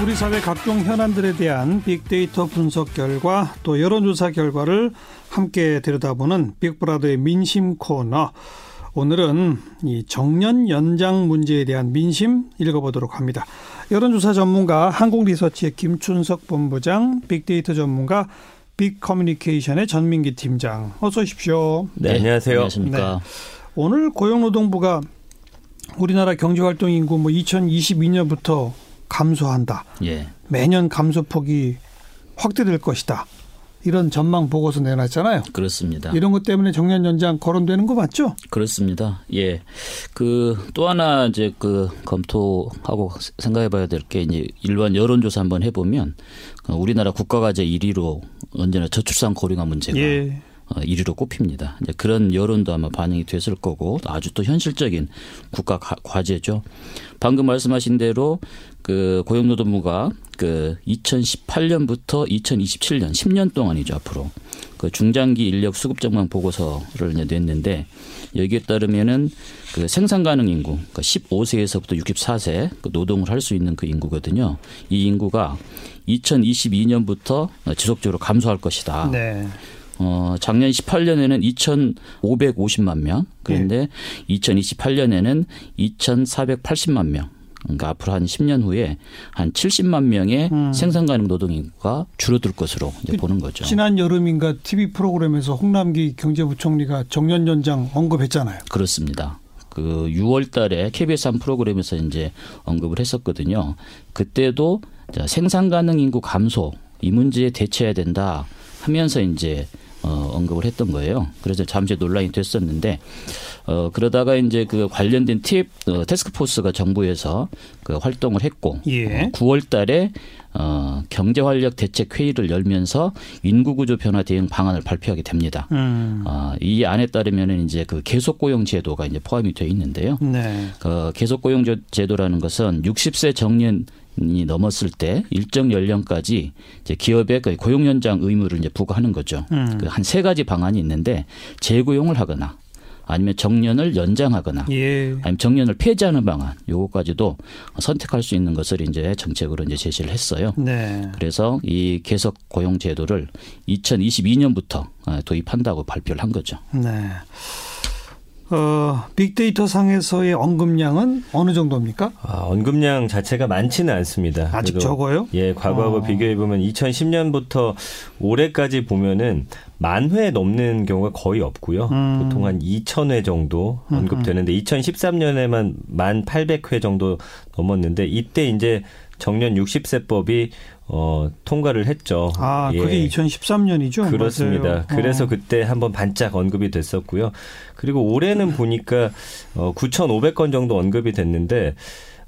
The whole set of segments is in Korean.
우리 사회 각종 현안들에 대한 빅데이터 분석 결과 또 여론조사 결과를 함께 들여다보는 빅브라더의 민심 코너. 오늘은 이 정년 연장 문제에 대한 민심 읽어보도록 합니다. 여론조사 전문가 한국리서치의 김춘석 본부장, 빅데이터 전문가 빅커뮤니케이션의 전민기 팀장. 어서 오십시오. 네, 안녕하세요. 안녕하십니까. 네. 오늘 고용노동부가 우리나라 경제활동 인구 뭐 2022년부터 감소한다. 예. 매년 감소폭이 확대될 것이다. 이런 전망 보고서 내놨잖아요. 그렇습니다. 이런 것 때문에 정년 연장 거론되는 거 맞죠? 그렇습니다. 예. 그 또 하나 이제 그 검토하고 생각해 봐야 될 게 이제 일반 여론조사 한번 해 보면 우리나라 국가과제 1위로 언제나 저출산 고령화 문제가 예. 1위로 어, 꼽힙니다. 이제 그런 여론도 아마 반영이 됐을 거고 아주 또 현실적인 국가 과제죠. 방금 말씀하신 대로 그 고용노동부가 그 2018년부터 2027년 10년 동안이죠 앞으로 그 중장기 인력 수급 전망 보고서를 이제 냈는데 여기에 따르면은 그 생산 가능 인구 그러니까 15세에서부터 64세 그 노동을 할 수 있는 그 인구거든요. 이 인구가 2022년부터 지속적으로 감소할 것이다. 네. 어, 작년 18년에는 2,550만 명. 그런데 네. 2028년에는 2,480만 명. 그러니까 앞으로 한 10년 후에 한 70만 명의 음. 생산 가능 노동 인구가 줄어들 것으로 이제 그 보는 거죠. 지난 여름인가 TV 프로그램에서 홍남기 경제부총리가 정년 연장 언급했잖아요. 그렇습니다. 그 6월 달에 KBS 한 프로그램에서 이제 언급을 했었거든요. 그때도 생산 가능 인구 감소 이 문제에 대처해야 된다 하면서 이제 어, 언급을 했던 거예요. 그래서 잠시 논란이 됐었는데 어, 그러다가 이제 그 관련된 팁 어, 테스크포스가 정부에서 그 활동을 했고 예. 어, 9월 달에 어, 경제활력 대책 회의를 열면서 인구구조 변화 대응 방안을 발표하게 됩니다. 음. 어, 이 안에 따르면은 이제 그 계속고용 제도가 이제 포함이 되어 있는데요. 네. 그 계속고용 제도라는 것은 60세 정년 이 넘었을 때 일정 연령까지 이제 기업의 그 고용 연장 의무를 이제 부과하는 거죠. 음. 그한세 가지 방안이 있는데 재고용을 하거나 아니면 정년을 연장하거나 예. 아니면 정년을 폐지하는 방안 요거까지도 선택할 수 있는 것을 이제 정책으로 이제 제시를 했어요. 네. 그래서 이 계속 고용 제도를 2022년부터 도입한다고 발표를 한 거죠. 네. 어, 빅데이터 상에서의 언급량은 어느 정도입니까? 아, 언급량 자체가 많지는 않습니다. 아직 적어요? 예, 과거하고 어. 비교해 보면 2010년부터 올해까지 보면은 만 회 넘는 경우가 거의 없고요. 음. 보통 한 2천 회 정도 언급되는데 2013년에만 만 800회 정도 넘었는데 이때 이제 정년 60세법이 어, 통과를 했죠. 아, 예. 그게 2013년이죠? 그렇습니다. 맞아요. 그래서 어. 그때 한번 반짝 언급이 됐었고요. 그리고 올해는 보니까 어, 9,500건 정도 언급이 됐는데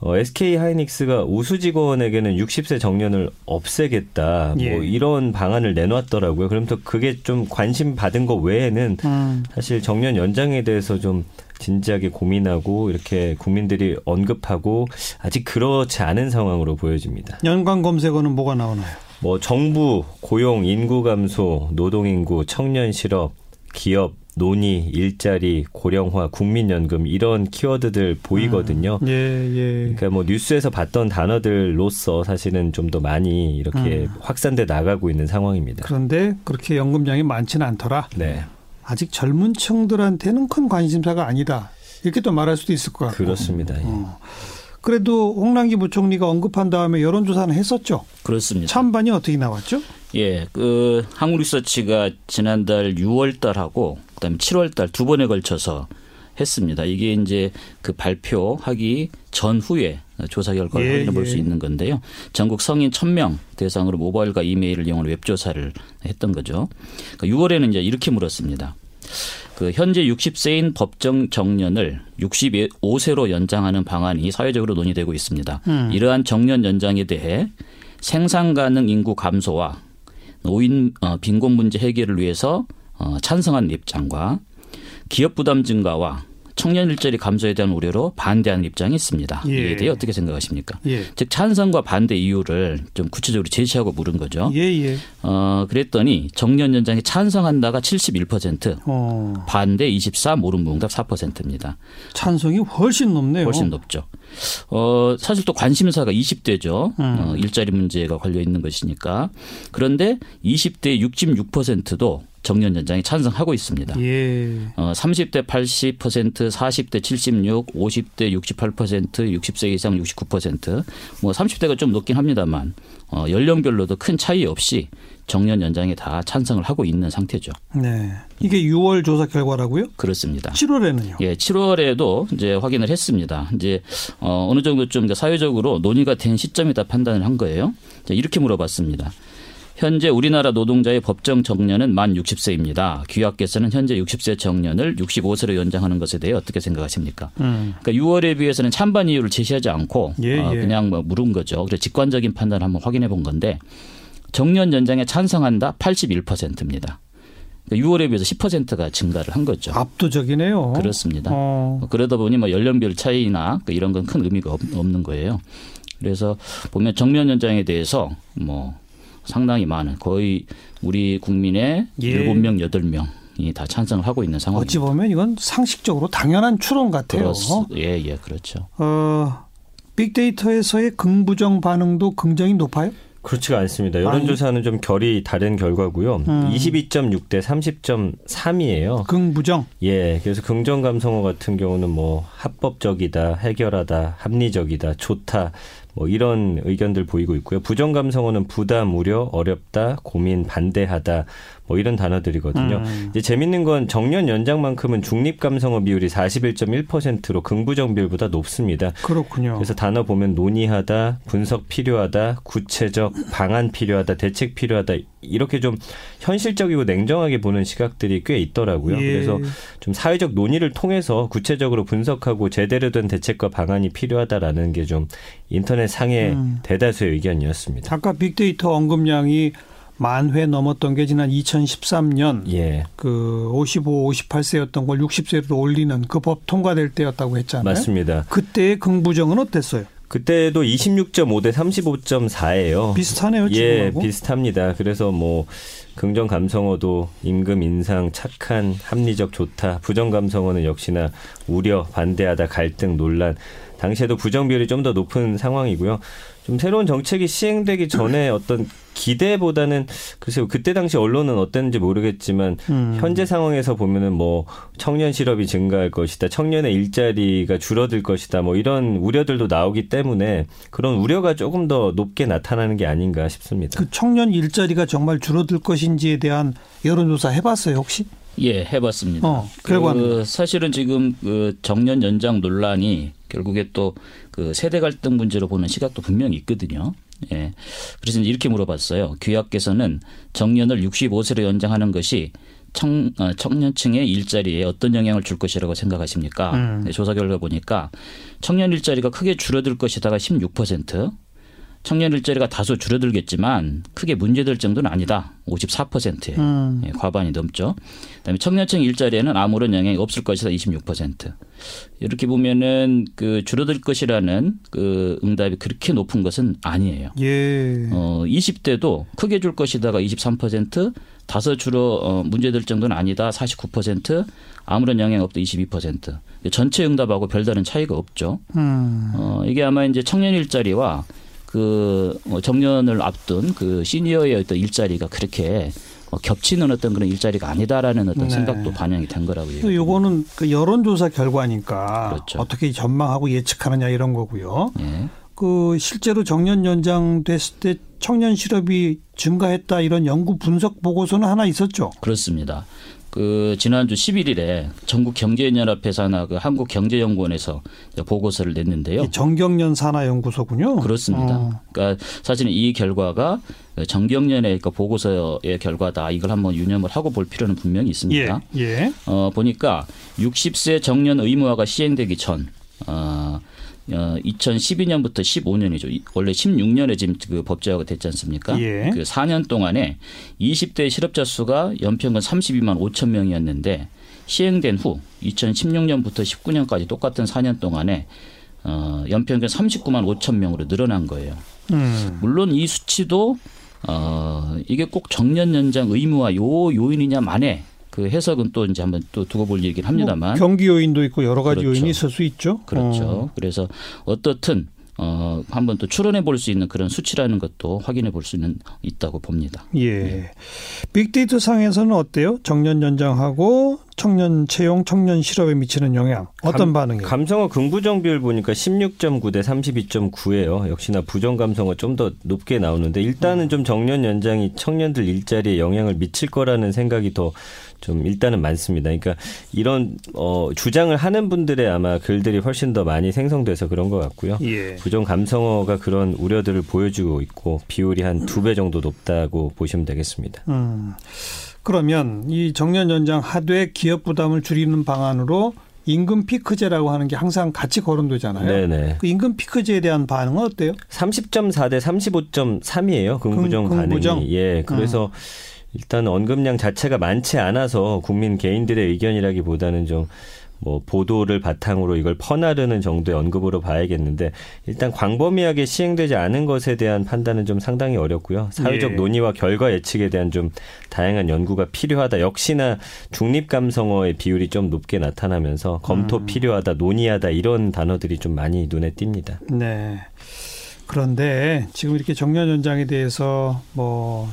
어, SK 하이닉스가 우수 직원에게는 60세 정년을 없애겠다. 뭐 예. 뭐 이런 방안을 내놨더라고요. 그럼 또 그게 좀 관심 받은 것 외에는 음. 사실 정년 연장에 대해서 좀 진지하게 고민하고 이렇게 국민들이 언급하고 아직 그렇지 않은 상황으로 보여집니다. 연관 검색어는 뭐가 나오나요? 뭐 정부, 고용, 인구 감소, 노동 인구, 청년 실업, 기업, 논의, 일자리, 고령화, 국민연금 이런 키워드들 보이거든요. 음. 예, 예. 그러니까 뭐 뉴스에서 봤던 단어들로서 사실은 좀 더 많이 이렇게 음. 확산돼 나가고 있는 상황입니다. 그런데 그렇게 연금량이 많지는 않더라. 네. 아직 젊은 층들한테는 큰 관심사가 아니다. 이렇게 또 말할 수도 있을 것 같고. 그렇습니다. 예. 어. 그래도 홍남기 부총리가 언급한 다음에 여론조사는 했었죠. 그렇습니다. 찬반이 어떻게 나왔죠? 예, 그 한국리서치가 지난달 6월달하고 그다음에 7월달 두 번에 걸쳐서 했습니다. 이게 이제 그 발표하기 전후에 조사 결과를 예, 확인해 볼수 예. 있는 건데요. 전국 성인 1000명 대상으로 모바일과 이메일을 이용한 웹조사를 했던 거죠. 그러니까 6월에는 이제 이렇게 물었습니다. 그 현재 60세인 법정 정년을 65세로 연장하는 방안이 사회적으로 논의되고 있습니다. 음. 이러한 정년 연장에 대해 생산 가능 인구 감소와 노인 어, 빈곤 문제 해결을 위해서 어, 찬성한 입장과 기업 부담 증가와 청년 일자리 감소에 대한 우려로 반대하는 입장이 있습니다. 예. 이에 대해 어떻게 생각하십니까? 예. 즉 찬성과 반대 이유를 좀 구체적으로 제시하고 물은 거죠. 예, 예. 어, 그랬더니 정년 연장에 찬성한다가 71%, 어, 반대 24, 모른 무응답 4%입니다. 찬성이 훨씬 높네요. 훨씬 높죠. 어, 사실 또 관심사가 20대죠. 음. 어, 일자리 문제가 걸려 있는 것이니까. 그런데 20대 66%도 정년 연장에 찬성하고 있습니다. 예. 어, 30대 80%, 40대 76, 50대 68%, 60세 이상 69%. 뭐 30대가 좀 높긴 합니다만 어, 연령별로도 큰 차이 없이 정년 연장에 다 찬성을 하고 있는 상태죠. 네. 이게 6월 조사 결과라고요? 그렇습니다. 7월에는요. 예, 7월에도 이제 확인을 했습니다. 이제 어, 어느 정도 좀 이제 사회적으로 논의가 된 시점이다 판단을 한 거예요. 자, 이렇게 물어봤습니다. 현재 우리나라 노동자의 법정 정년은 만 60세입니다. 규약께서는 현재 60세 정년을 65세로 연장하는 것에 대해 어떻게 생각하십니까? 음. 그러니까 6월에 비해서는 찬반 이유를 제시하지 않고 예, 어, 예. 그냥 뭐 물은 거죠. 그래서 직관적인 판단을 한번 확인해 본 건데 정년 연장에 찬성한다 81%입니다. 그러니까 6월에 비해서 10%가 증가를 한 거죠. 압도적이네요. 그렇습니다. 어. 그러다 보니 뭐 연령별 차이나 그 이런 건 큰 의미가 없- 없는 거예요. 그래서 보면 정년 연장에 대해서 뭐 상당히 많은 거의 우리 국민의 예. 일곱 명 여덟 명이 다 찬성을 하고 있는 상황입니다. 어찌 보면 이건 상식적으로 당연한 추론 같아요. 그렇- 예, 예, 그렇죠. 어, 빅데이터에서의 긍부정 반응도 긍정이 높아요? 그렇지가 않습니다. 여론조사는 좀 결이 다른 결과고요. 음. 22.6 대 30.3이에요. 긍부정. 예, 그래서 긍정 감성어 같은 경우는 뭐 합법적이다, 해결하다, 합리적이다, 좋다, 뭐 이런 의견들 보이고 있고요. 부정 감성어는 부담, 우려, 어렵다, 고민, 반대하다, 뭐 이런 단어들이거든요. 음. 이제 재밌는 건 정년 연장만큼은 중립 감성어 비율이 41.1%로 긍부정 비율보다 높습니다. 그렇군요. 그래서 단어 보면 논의하다, 분석 필요하다, 구체적, 방안 필요하다, 대책 필요하다 이렇게 좀 현실적이고 냉정하게 보는 시각들이 꽤 있더라고요. 예. 그래서 좀 사회적 논의를 통해서 구체적으로 분석하고 제대로 된 대책과 방안이 필요하다라는 게 좀 인터넷 상의 음. 대다수의 의견이었습니다. 아까 빅데이터 언급량이 만 회 넘었던 게 지난 2013년 예, 그 55, 58세였던 걸 60세로 올리는 그 법 통과될 때였다고 했잖아요. 맞습니다. 그때의 긍부정은 어땠어요? 그때도 26.5 대 35.4예요. 비슷하네요, 예, 지금하고. 비슷합니다. 그래서 뭐 긍정 감성어도 임금 인상, 착한, 합리적, 좋다. 부정 감성어는 역시나 우려, 반대하다, 갈등, 논란. 당시에도 부정 비율이 좀 더 높은 상황이고요. 좀 새로운 정책이 시행되기 전에 어떤 기대보다는 글쎄요 그때 당시 언론은 어땠는지 모르겠지만 음. 현재 상황에서 보면은 뭐 청년 실업이 증가할 것이다, 청년의 일자리가 줄어들 것이다, 뭐 이런 우려들도 나오기 때문에 그런 우려가 조금 더 높게 나타나는 게 아닌가 싶습니다. 그 청년 일자리가 정말 줄어들 것인지에 대한 여론조사 해봤어요, 혹시? 예, 해봤습니다. 어, 결과는? 그 사실은 지금 그 정년 연장 논란이 결국에 또 그 세대 갈등 문제로 보는 시각도 분명히 있거든요. 예. 그래서 이렇게 물어봤어요. 규약께서는 정년을 65세로 연장하는 것이 청, 어, 청년층의 일자리에 어떤 영향을 줄 것이라고 생각하십니까? 음. 네, 조사 결과 보니까 청년 일자리가 크게 줄어들 것이다가 16%, 청년 일자리가 다소 줄어들겠지만 크게 문제될 정도는 아니다. 54%예요. 음. 예, 과반이 넘죠. 그다음에 청년층 일자리에는 아무런 영향이 없을 것이다 26%. 이렇게 보면은 그 줄어들 것이라는 그 응답이 그렇게 높은 것은 아니에요. 예. 어 20대도 크게 줄 것이다가 23%, 다소 줄어 어, 문제될 정도는 아니다 49%, 아무런 영향 없다 22%. 전체 응답하고 별다른 차이가 없죠. 음. 어, 이게 아마 이제 청년 일자리와 그 어, 정년을 앞둔 그 시니어의 어떤 일자리가 그렇게 어, 겹치는 어떤 그런 일자리가 아니다라는 어떤 네. 생각도 반영이 된 거라고 또 얘기합니다. 요거는 그 여론조사 결과니까 그렇죠. 어떻게 전망하고 예측하느냐 이런 거고요. 예. 그 실제로 정년 연장됐을 때 청년 실업이 증가했다 이런 연구 분석 보고서는 하나 있었죠. 그렇습니다. 그 지난주 11일에 전국 경제연합회사나 그 한국경제연구원에서 보고서를 냈는데요. 이 정경련 산하 연구소군요. 그렇습니다. 어. 그러니까 사실은 이 결과가 정경련의 그 보고서의 결과다. 이걸 한번 유념을 하고 볼 필요는 분명히 예, 있습니다. 예. 어, 보니까 60세 정년 의무화가 시행되기 전, 어, 어, 2012년부터 15년이죠. 이- 원래 16년에 지금 그 법제화가 됐지 않습니까? 예. 그 4년 동안에 20대 실업자 수가 연평균 32만 5천 명이었는데 시행된 후 2016년부터 19년까지 똑같은 4년 동안에 어, 연평균 39만 5천 명으로 늘어난 거예요. 음. 물론 이 수치도 어, 이게 꼭 정년 연장 의무화 요 요인이냐 만에 그 해석은 또 이제 한번 또 두고 볼 얘기긴 합니다만 뭐 경기 요인도 있고 여러 가지 그렇죠. 요인이 있을 수 있죠. 그렇죠. 어. 그래서 어떻든 어, 한번 또 추론해 볼 수 있는 그런 수치라는 것도 확인해 볼 수는 있다고 봅니다. 예. 빅데이터 상에서는 어때요? 정년 연장하고 청년 채용, 청년 실업에 미치는 영향 어떤 감- 반응이에요? 감성어 긍부정 비율 보니까 16.9 대 32.9예요. 역시나 부정 감성어 좀 더 높게 나오는데 일단은 좀 정년 연장이 청년들 일자리에 영향을 미칠 거라는 생각이 더 좀 일단은 많습니다. 그러니까 이런 어 주장을 하는 분들의 아마 글들이 훨씬 더 많이 생성돼서 그런 것 같고요. 예. 부정 감성어가 그런 우려들을 보여주고 있고 비율이 한 두 배 정도 높다고 보시면 되겠습니다. 음. 그러면 이 정년 연장 하되 기업 부담을 줄이는 방안으로 임금 피크제라고 하는 게 항상 같이 거론되잖아요. 네네. 그 임금 피크제에 대한 반응은 어때요? 30.4 대 35.3이에요. 긍부정 긍- 긍부정? 반응이. 예. 그래서 일단 언급량 자체가 많지 않아서 국민 개인들의 의견이라기보다는 좀 뭐 보도를 바탕으로 이걸 퍼나르는 정도의 언급으로 봐야겠는데 일단 광범위하게 시행되지 않은 것에 대한 판단은 좀 상당히 어렵고요. 사회적 예. 논의와 결과 예측에 대한 좀 다양한 연구가 필요하다. 역시나 중립 감성어의 비율이 좀 높게 나타나면서 검토 필요하다, 논의하다 이런 단어들이 좀 많이 눈에 띕니다. 네. 그런데 지금 이렇게 정년 연장에 대해서 뭐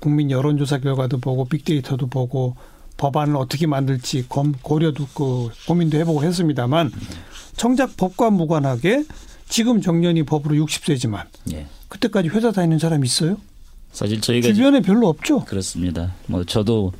국민 여론조사 결과도 보고 빅데이터도 보고 법안을 어떻게 만들지 검- 고려도 그 고민도 해보고 했습니다만 정작 법과 무관하게 지금 정년이 법으로 60세지만 예. 그때까지 회사 다니는 사람 있어요? 사실 저희가 주변에 별로 없죠. 그렇습니다. 뭐 저도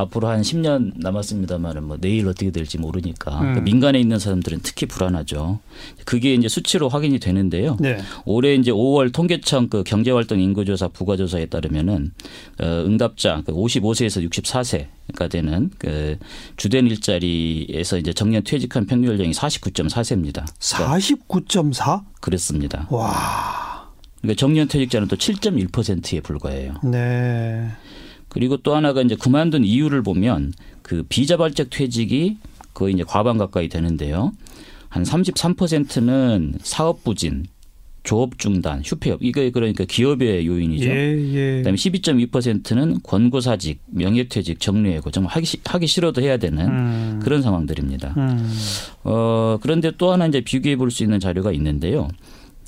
앞으로 한 10년 남았습니다만은 뭐 내일 어떻게 될지 모르니까 음. 그러니까 민간에 있는 사람들은 특히 불안하죠. 그게 이제 수치로 확인이 되는데요. 네. 올해 이제 5월 통계청 그 경제활동 인구조사 부가조사에 따르면은 어, 응답자 그 55세에서 64세 가 되는 그 주된 일자리에서 이제 정년 퇴직한 평균 연령이 49.4세입니다. 49.4? 그렇습니다. 와. 그러니까 정년 퇴직자는 또 7.1%에 불과해요. 네. 그리고 또 하나가 이제 그만둔 이유를 보면 그 비자발적 퇴직이 거의 이제 과반 가까이 되는데요. 한 33%는 사업 부진, 조업 중단, 휴폐업 이거 그러니까 기업의 요인이죠. 예, 예. 그다음에 12.2%는 권고사직, 명예퇴직, 정리해고 정말 하기, 시- 하기 싫어도 해야 되는 음. 그런 상황들입니다. 음. 어, 그런데 또 하나 이제 비교해 볼 수 있는 자료가 있는데요.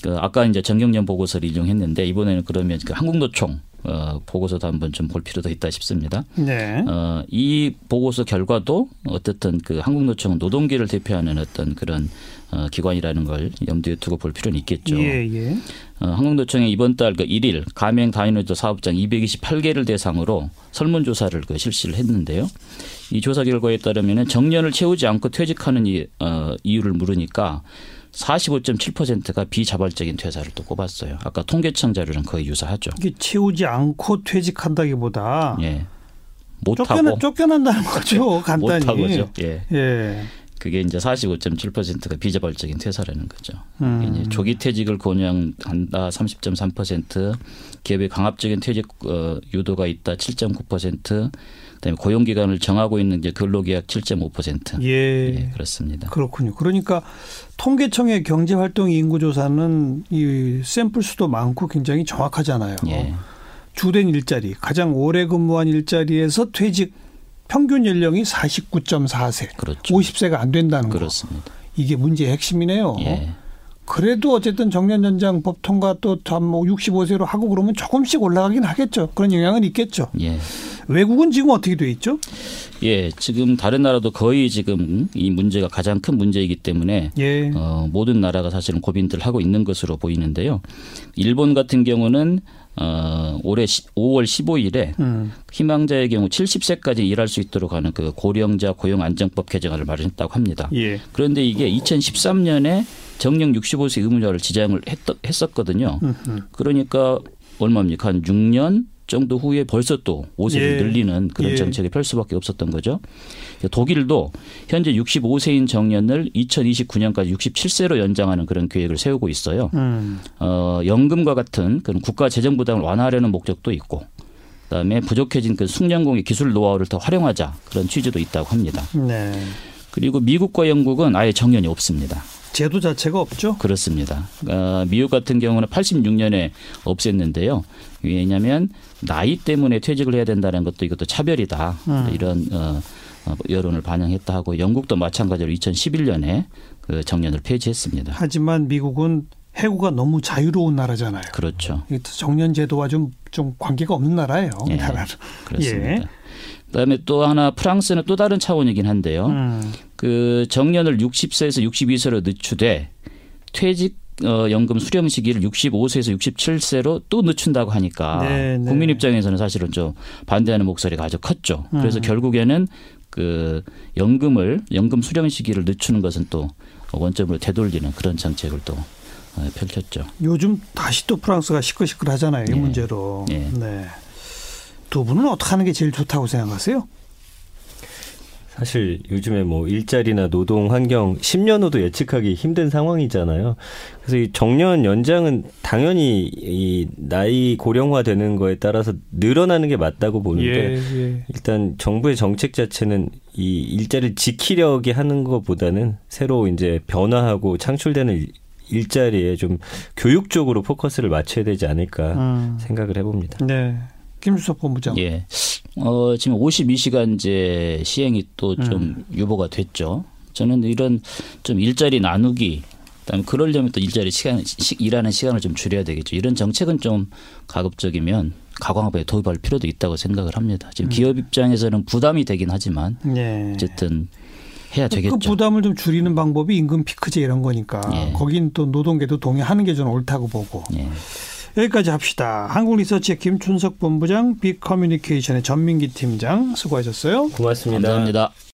그 아까 이제 정경련 보고서를 인용했는데 이번에는 그러면 그 한국노총 어, 보고서도 한번 좀 볼 필요도 있다 싶습니다. 네. 어, 이 보고서 결과도 어떻든 그 한국노총은 노동계를 대표하는 어떤 그런 어, 기관이라는 걸 염두에 두고 볼 필요는 있겠죠. 예, 예. 어, 한국노총이 이번 달 그 1일 가맹 다이노조 사업장 228개를 대상으로 설문조사를 그 실시를 했는데요. 이 조사 결과에 따르면 정년을 채우지 않고 퇴직하는 이, 어, 이유를 물으니까 45.7%가 비자발적인 퇴사를 또 꼽았어요. 아까 통계청 자료랑 거의 유사하죠. 이게 채우지 않고 퇴직한다기보다 예. 못하고 쫓겨나, 쫓겨난 다는 거죠. 간단히. 못하고죠. 예. 예. 그게 이제 45.7%가 비자발적인 퇴사라는 거죠. 음. 이제 조기 퇴직을 권유한다 30.3%, 기업의 강압적인 퇴직 어, 유도가 있다 7.9%, 그다음에 고용 기간을 정하고 있는 이제 근로계약 7.5%. 예. 예, 그렇습니다. 그렇군요. 그러니까 통계청의 경제활동 인구조사는 이 샘플 수도 많고 굉장히 정확하잖아요. 예. 주된 일자리, 가장 오래 근무한 일자리에서 퇴직 평균 연령이 49.4세. 그렇죠. 50세가 안 된다는 거. 그렇습니다. 이게 문제의 핵심이네요. 예. 그래도 어쨌든 정년 연장 법 통과 또뭐 65세로 하고 그러면 조금씩 올라가긴 하겠죠. 그런 영향은 있겠죠. 예. 외국은 지금 어떻게 돼 있죠? 예, 지금 다른 나라도 거의 지금 이 문제가 가장 큰 문제이기 때문에 예. 어, 모든 나라가 사실은 고민들을 하고 있는 것으로 보이는데요. 일본 같은 경우는 어, 올해 5월 15일에 음. 희망자의 경우 70세까지 일할 수 있도록 하는 그 고령자 고용 안정법 개정안을 마련했다고 합니다. 예. 그런데 이게 2013년에 정령 65세 의무자를 지정을 했, 했었거든요. 음흠. 그러니까 얼마입니까? 한 6년 정도 후에 벌써 또 5세를 예. 늘리는 그런 예. 정책을 펼 수밖에 없었던 거죠. 독일도 현재 65세인 정년을 2029년까지 67세로 연장하는 그런 계획을 세우고 있어요. 음. 어, 연금과 같은 그런 국가 재정 부담을 완화하려는 목적도 있고 그다음에 부족해진 그 숙련공의 기술 노하우를 더 활용하자 그런 취지도 있다고 합니다. 네. 그리고 미국과 영국은 아예 정년이 없습니다. 제도 자체가 없죠. 그렇습니다. 어, 미국 같은 경우는 86년에 없앴는데요. 왜냐하면 나이 때문에 퇴직을 해야 된다는 것도 이것도 차별이다. 음. 이런 어, 어, 여론을 반영했다 하고 영국도 마찬가지로 2011년에 그 정년을 폐지했습니다. 하지만 미국은 해고가 너무 자유로운 나라잖아요. 그렇죠. 이 정년 제도와 좀, 좀 관계가 없는 나라예요. 예. 나라는. 그렇습니다. 예. 그다음에 또 하나 프랑스는 또 다른 차원이긴 한데요. 음. 그 정년을 60세에서 62세로 늦추되 퇴직 어, 연금 수령 시기를 65세에서 67세로 또 늦춘다고 하니까 네, 네. 국민 입장에서는 사실은 좀 반대하는 목소리가 아주 컸죠. 그래서 음. 결국에는 그 연금을 연금 수령 시기를 늦추는 것은 또 원점으로 되돌리는 그런 정책을 또 어, 펼쳤죠. 요즘 다시 또 프랑스가 시끌시끌하잖아요. 이 예. 문제로. 예. 네. 두 분은 어떻게 하는 게 제일 좋다고 생각하세요? 사실 요즘에 뭐 일자리나 노동 환경 10년 후도 예측하기 힘든 상황이잖아요. 그래서 이 정년 연장은 당연히 이 나이 고령화되는 거에 따라서 늘어나는 게 맞다고 보는데 예. 일단 정부의 정책 자체는 이 일자리를 지키려게 하는 것보다는 새로 이제 변화하고 창출되는 일- 일자리에 좀 교육적으로 포커스를 맞춰야 되지 않을까 음. 생각을 해봅니다. 네. 김수석 본부장. 예. 어, 지금 52시간제 시행이 또좀 음. 유보가 됐죠. 저는 이런 좀 일자리 나누기 그다음에 그러려면 또 일자리 시간 시, 일하는 시간을 좀 줄여야 되겠죠. 이런 정책은 좀 가급적이면 가광업에 도입할 필요도 있다고 생각을 합니다. 지금 기업 입장에서는 부담이 되긴 하지만 네. 어쨌든 해야 그 되겠죠. 부담을 좀 줄이는 방법이 임금 피크제 이런 거니까 예. 거긴 또 노동계도 동의하는 게좀 옳다고 보고 예. 여기까지 합시다. 한국리서치의 김춘석 본부장, 빅커뮤니케이션의 전민기 팀장 수고하셨어요. 고맙습니다. 감사합니다.